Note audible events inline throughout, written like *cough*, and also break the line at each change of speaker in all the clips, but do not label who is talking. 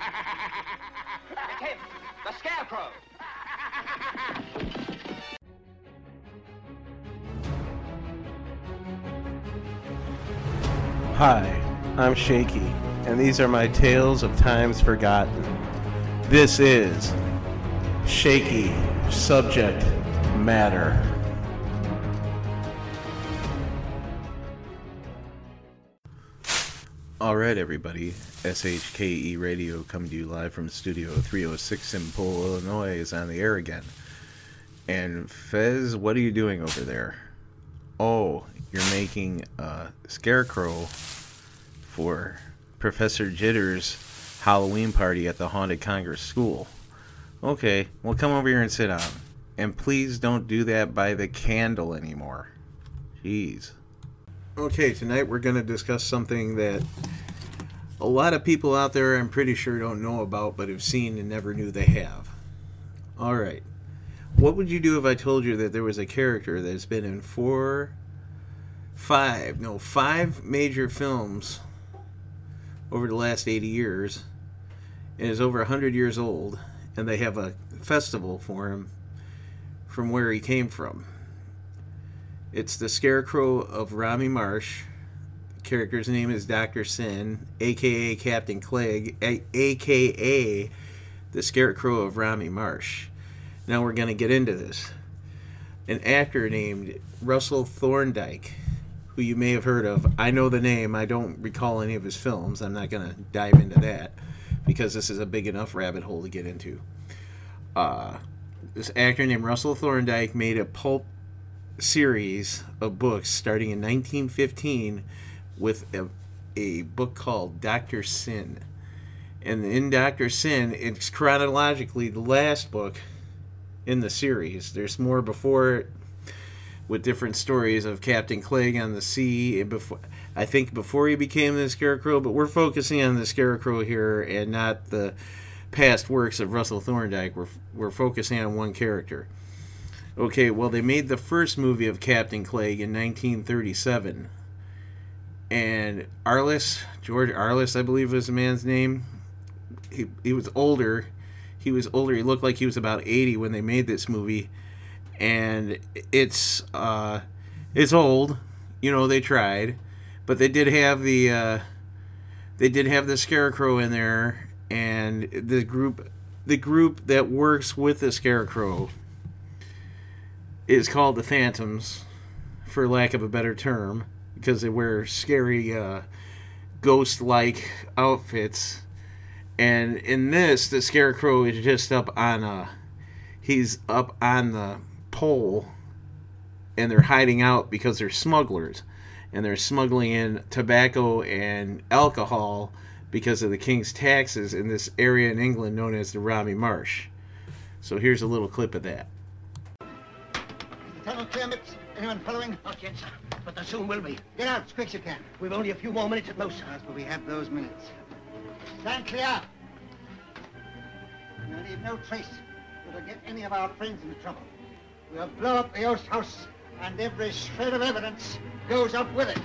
It's him, the Scarecrow.
Hi, I'm Shaky, and these are my tales of times forgotten. This is Shaky Subject Matter. All right, everybody. SHKE Radio coming to you live from Studio 306 in Polo, Illinois is on the air again. And Fez, what are you doing over there? Oh, you're making a scarecrow for Professor Jitter's Halloween party at the Haunted Congress School. Okay, well, come over here and sit down. And please don't do that by the candle anymore. Jeez. Okay, tonight we're going to discuss something that a lot of people out there, I'm pretty sure, don't know about, but have seen and never knew they have. All right. What would you do if I told you that there was a character that's been in four, five, no, five major films over the last 80 years and is over 100 years old, and they have a festival for him from where he came from? It's the Scarecrow of Romney Marsh. Character's name is Dr. Syn, aka Captain Clegg, a- aka the Scarecrow of Romney Marsh. Now we're going to get into this. An actor named Russell Thorndike, who you may have heard of. I know the name, I don't recall any of his films. I'm not going to dive into that because this is a big enough rabbit hole to get into. Uh, this actor named Russell Thorndike made a pulp series of books starting in 1915 with a, a book called Dr. Syn. And in Dr. Syn, it's chronologically the last book in the series. There's more before it with different stories of Captain Clegg on the sea before I think before he became the Scarecrow, but we're focusing on the Scarecrow here and not the past works of Russell Thorndike. We're we're focusing on one character. Okay, well, they made the first movie of Captain Clegg in 1937. And Arliss, George Arliss, I believe was the man's name. He, he was older. He was older. He looked like he was about 80 when they made this movie. And it's uh, it's old. You know, they tried. But they did have the uh, they did have the scarecrow in there and the group the group that works with the scarecrow is called the Phantoms, for lack of a better term, because they wear scary, uh, ghost like outfits. And in this, the Scarecrow is just up on a. He's up on the pole, and they're hiding out because they're smugglers. And they're smuggling in tobacco and alcohol because of the king's taxes in this area in England known as the Romney Marsh. So here's a little clip of that.
Tunnel clear, Mipps? Anyone following?
Not yet, sir, but there soon will be.
Get out as quick as you can.
We've only a few more minutes at most.
Yes, but we have those minutes. Stand clear. We'll leave no trace that'll get any of our friends into trouble. We'll blow up the Oast House, and every shred of evidence goes up with it.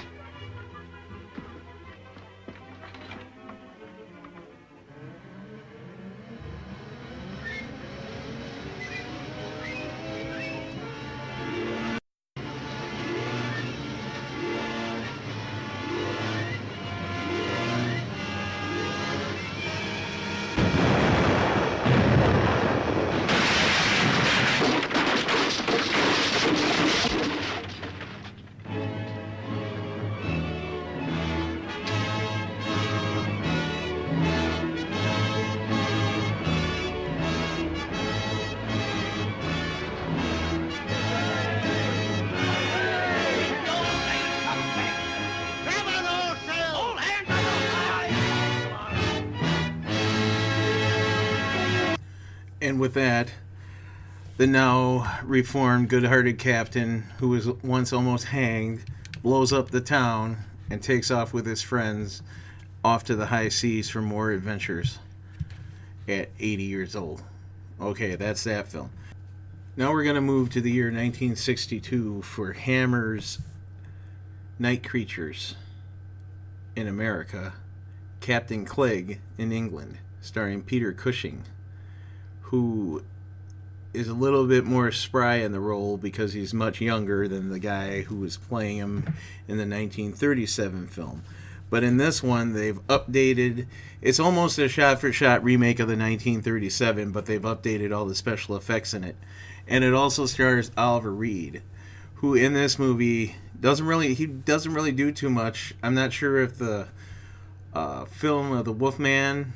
And with that, the now reformed, good hearted captain, who was once almost hanged, blows up the town and takes off with his friends off to the high seas for more adventures at 80 years old. Okay, that's that film. Now we're going to move to the year 1962 for Hammer's Night Creatures in America, Captain Clegg in England, starring Peter Cushing, who is a little bit more spry in the role because he's much younger than the guy who was playing him in the 1937 film. But in this one, they've updated. It's almost a shot for shot remake of the 1937, but they've updated all the special effects in it. And it also stars Oliver Reed, who in this movie doesn't really he doesn't really do too much. I'm not sure if the uh, film of the Wolfman,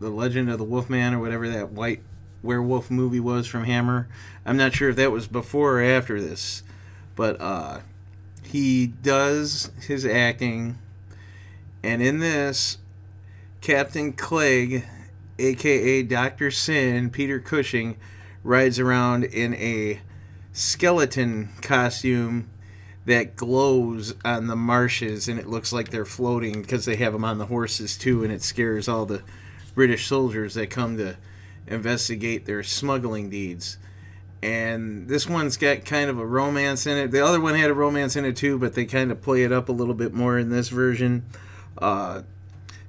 the Legend of the Wolfman, or whatever that white werewolf movie was from Hammer. I'm not sure if that was before or after this, but uh, he does his acting, and in this, Captain Clegg, aka Doctor Syn, Peter Cushing, rides around in a skeleton costume that glows on the marshes and it looks like they're floating because they have them on the horses too and it scares all the british soldiers that come to investigate their smuggling deeds. And this one's got kind of a romance in it. The other one had a romance in it too but they kind of play it up a little bit more in this version. Uh,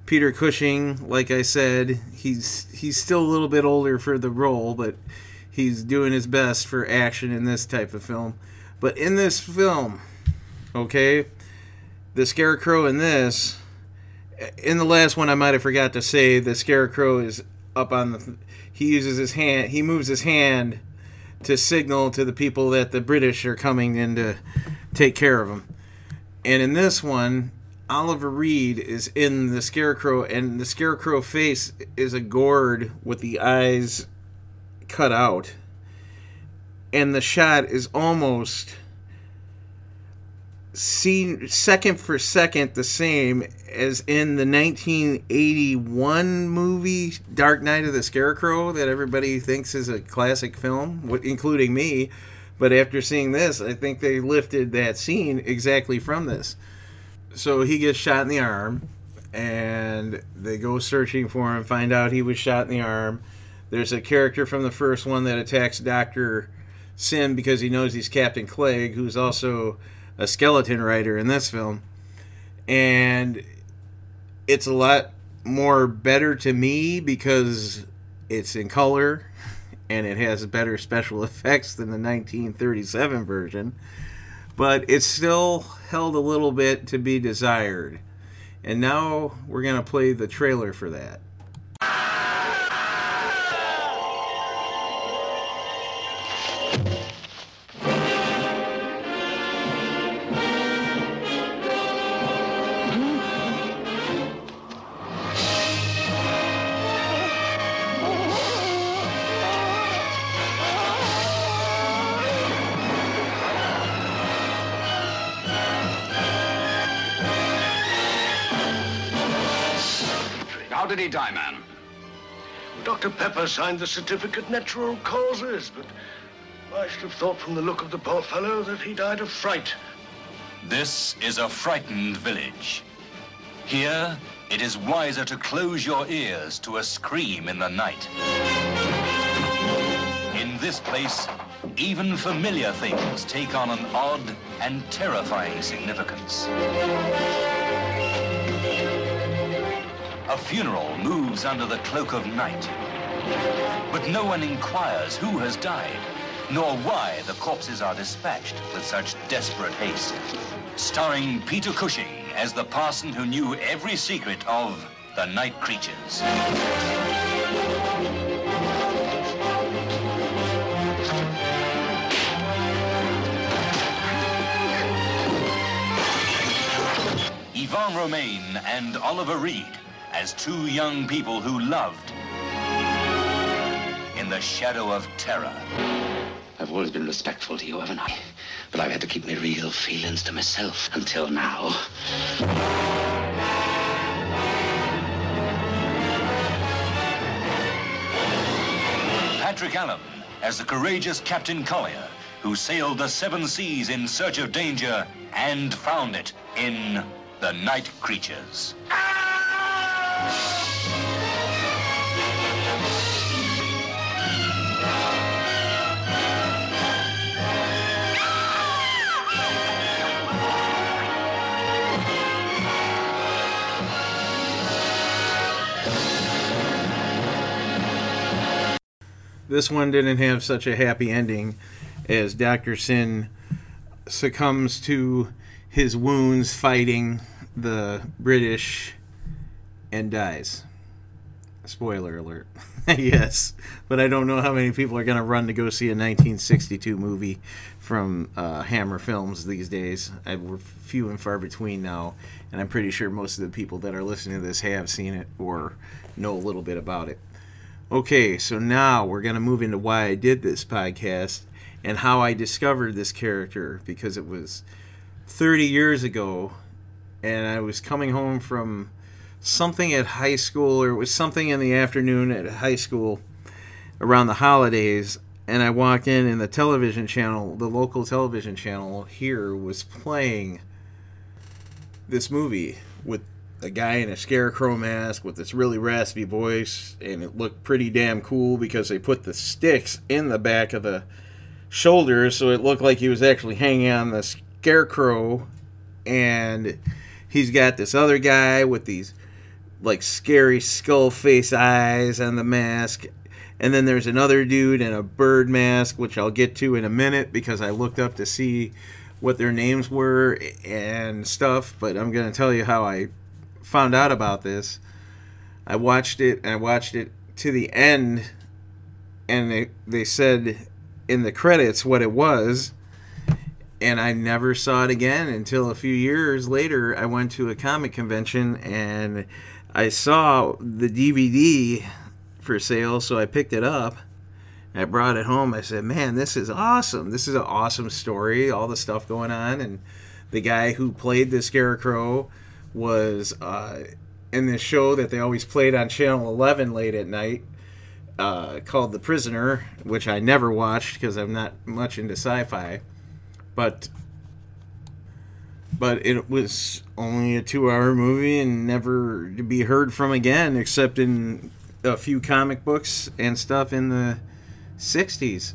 peter cushing like i said he's he's still a little bit older for the role but he's doing his best for action in this type of film. But in this film, okay, the Scarecrow in this, in the last one, I might have forgot to say the Scarecrow is up on the. He uses his hand. He moves his hand to signal to the people that the British are coming in to take care of him. And in this one, Oliver Reed is in the Scarecrow, and the Scarecrow face is a gourd with the eyes cut out and the shot is almost seen second for second the same as in the 1981 movie Dark Night of the Scarecrow that everybody thinks is a classic film, including me. But after seeing this, I think they lifted that scene exactly from this. So he gets shot in the arm, and they go searching for him, find out he was shot in the arm. There's a character from the first one that attacks Dr. Syn because he knows he's Captain Clegg, who's also a skeleton rider in this film. And it's a lot more better to me because it's in color and it has better special *laughs* effects than the 1937 version. But it's still held a little bit to be desired. And now we're going to play the trailer for that.
Did he die, man?
Dr. Pepper signed the certificate natural causes, but I should have thought from the look of the poor fellow that he died of fright.
This is a frightened village. Here, it is wiser to close your ears to a scream in the night. In this place, even familiar things take on an odd and terrifying significance. A funeral moves under the cloak of night. But no one inquires who has died, nor why the corpses are dispatched with such desperate haste. Starring Peter Cushing as the parson who knew every secret of the night creatures. Yvonne Romain and Oliver Reed as two young people who loved in the shadow of terror.
I've always been respectful to you, haven't I? But I've had to keep my real feelings to myself until now.
Patrick Allen as the courageous Captain Collier who sailed the seven seas in search of danger and found it in The Night Creatures.
This one didn't have such a happy ending as Dr. Syn succumbs to his wounds fighting the British and dies. Spoiler alert. *laughs* yes, but I don't know how many people are going to run to go see a 1962 movie from uh, Hammer Films these days. I, we're few and far between now, and I'm pretty sure most of the people that are listening to this have seen it or know a little bit about it. Okay, so now we're going to move into why I did this podcast and how I discovered this character because it was 30 years ago, and I was coming home from something at high school, or it was something in the afternoon at high school around the holidays. And I walked in, and the television channel, the local television channel here, was playing this movie with a guy in a scarecrow mask with this really raspy voice, and it looked pretty damn cool because they put the sticks in the back of the shoulders, so it looked like he was actually hanging on the scarecrow. And he's got this other guy with these like scary skull face eyes on the mask. And then there's another dude in a bird mask, which I'll get to in a minute because I looked up to see what their names were and stuff. But I'm going to tell you how I found out about this. I watched it, and I watched it to the end, and they, they said in the credits what it was. And I never saw it again until a few years later. I went to a comic convention and I saw the DVD for sale, so I picked it up. I brought it home. I said, "Man, this is awesome! This is an awesome story. All the stuff going on, and the guy who played the Scarecrow was uh, in this show that they always played on Channel 11 late at night, uh, called The Prisoner, which I never watched because I'm not much into sci-fi, but but it was only a two hour movie and never to be heard from again except in a few comic books and stuff in the 60s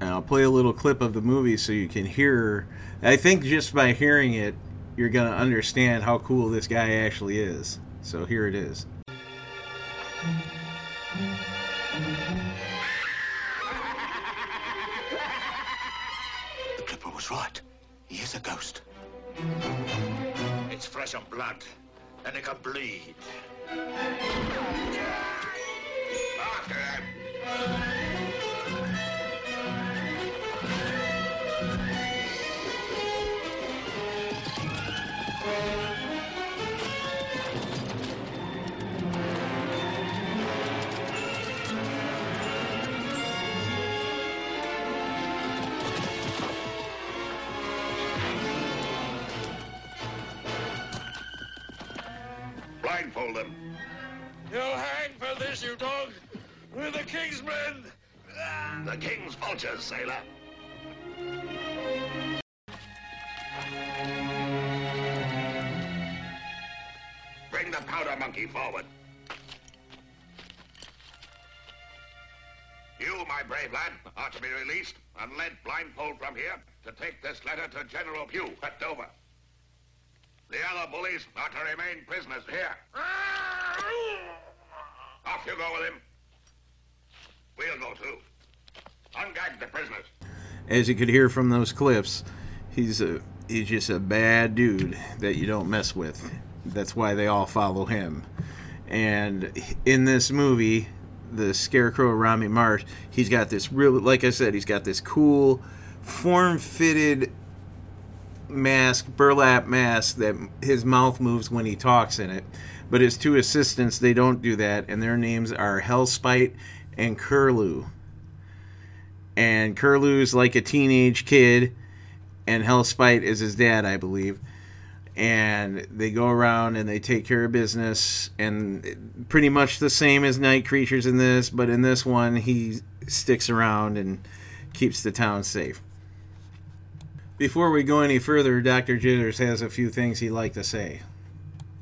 and i'll play a little clip of the movie so you can hear. I think just by hearing it you're to understand how cool this guy actually is. So here it is.
The Clipper was right. Is a ghost. It's flesh and blood, and it can bleed. After him. You'll hang for this, you dog. We're the King's men. The King's vultures, sailor. Bring the powder monkey forward. You, my brave lad, are to be released and led blindfold from here to take this letter to General Pugh at Dover. The other bullies are to remain prisoners here. Off you go with him. We'll go too. Ungag the prisoners.
as you could hear from those clips, he's a he's just a bad dude that you don't mess with. That's why they all follow him. And in this movie, the Scarecrow Romney Marsh, he's got this really, like I said, he's got this cool, form-fitted mask, burlap mask that his mouth moves when he talks in it. But his two assistants, they don't do that, and their names are Hellspite and Curlew and Curlew's like a teenage kid, and Hellspite is his dad, I believe. And they go around and they take care of business, and pretty much the same as Night Creatures in this, but in this one, he sticks around and keeps the town safe. Before we go any further, Dr. Jitters has a few things he'd like to say.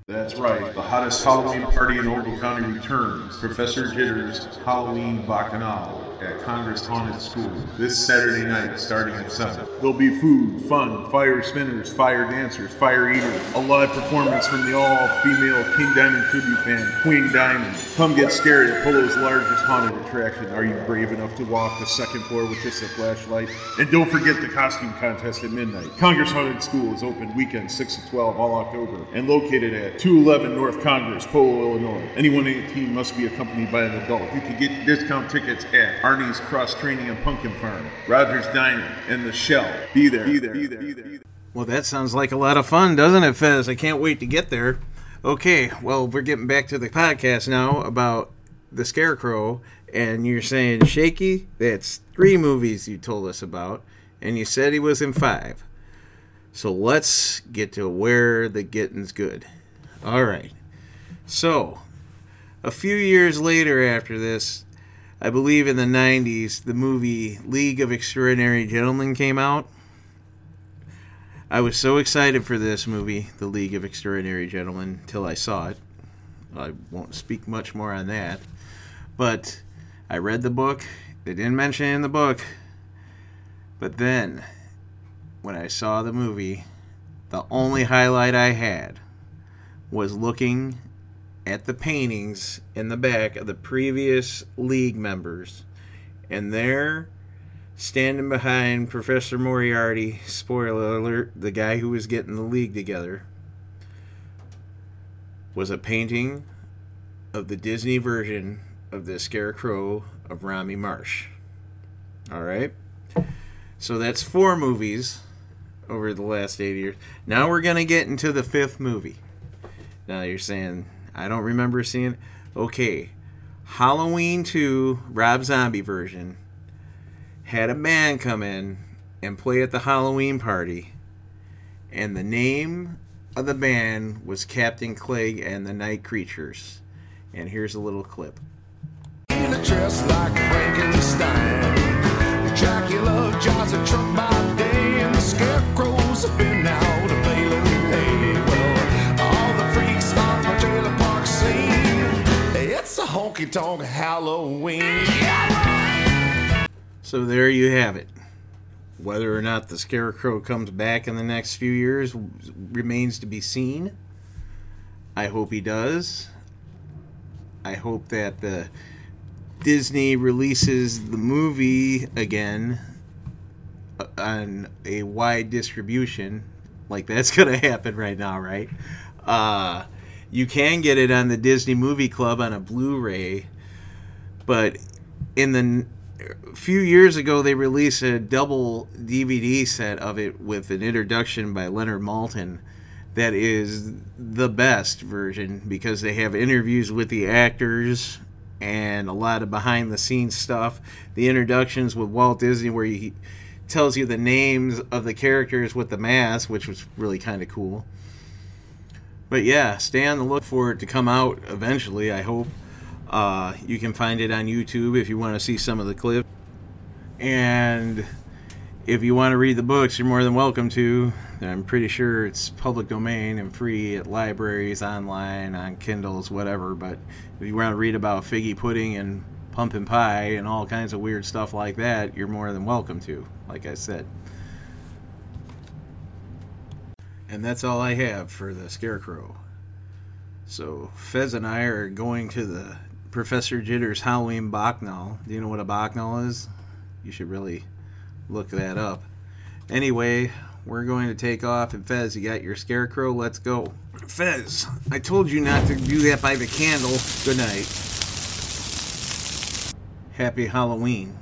That's right, the hottest Halloween party in Ogle County returns. Professor Jitters' Halloween Bacchanal. At Congress Haunted School this Saturday night starting at 7. There'll be food, fun, fire spinners, fire dancers, fire eaters, a live performance from the all-female King Diamond tribute band, Queen Diamond. Come get scared at Polo's largest haunted attraction. Are you brave enough to walk the second floor with just a flashlight? And don't forget the costume contest at midnight. Congress Haunted School is open weekends 6 to 12 all October and located at 211 North Congress, Polo, Illinois. Anyone 18 must be accompanied by an adult. You can get discount tickets at Arnie's Cross Training and Pumpkin Farm, Rogers Diner, and The Shell. Be there. Be there. Be there. Be there.
Well, that sounds like a lot of fun, doesn't it, Fez? I can't wait to get there. Okay, well, we're getting back to the podcast now about the Scarecrow, and you're saying, Shaky, that's three movies you told us about, and you said he was in five. So let's get to where the getting's good. All right. So, a few years later after this, I believe in the 90s, the movie League of Extraordinary Gentlemen came out. I was so excited for this movie, The League of Extraordinary Gentlemen, till I saw it. I won't speak much more on that. But I read the book. They didn't mention it in the book. But then, when I saw the movie, the only highlight I had was looking at the paintings in the back of the previous league members. And there, standing behind Professor Moriarty, spoiler alert, the guy who was getting the league together, was a painting of the Disney version of the Scarecrow of Romney Marsh. All right? So that's four movies over the last eight years. Now we're going to get into the fifth movie. Now you're saying, I don't remember seeing. Okay, Halloween 2 Rob Zombie version had a band come in and play at the Halloween party, and the name of the band was Captain Clegg and the Night Creatures. And here's a little clip.
Dracula drives a truck by day, and the scarecrows been honky tonk Halloween.
So there you have it. Whether or not the Scarecrow comes back in the next few years remains to be seen. I hope he does. I hope that the Disney releases the movie again uh, on a wide distribution. Like that's *laughs* gonna happen right now, right? Uh, you can get it on the Disney Movie Club on a Blu-ray, but in the few years ago they released a double DVD set of it with an introduction by Leonard Maltin that is the best version because they have interviews with the actors and a lot of behind the scenes stuff. The introductions with Walt Disney where he tells you the names of the characters with the mask, which was really kind of cool. But yeah, stay on the look for it to come out eventually, I hope. Uh, you can find it on YouTube if you want to see some of the clips. And if you want to read the books, you're more than welcome to. I'm pretty sure it's public domain and free at libraries, online, on Kindles, whatever. But if you want to read about figgy pudding and pumpkin pie and all kinds of weird stuff like that, you're more than welcome to, like I said. And that's all I have for the Scarecrow. So Fez and I are going to the Professor Jitter's Halloween Bacchanal. Do you know what a Bacchanal is? You should really look that up. Anyway, we're going to take off. And Fez, you got your Scarecrow? Let's go. Fez, I told you not to do that by the candle. Good night. Happy Halloween.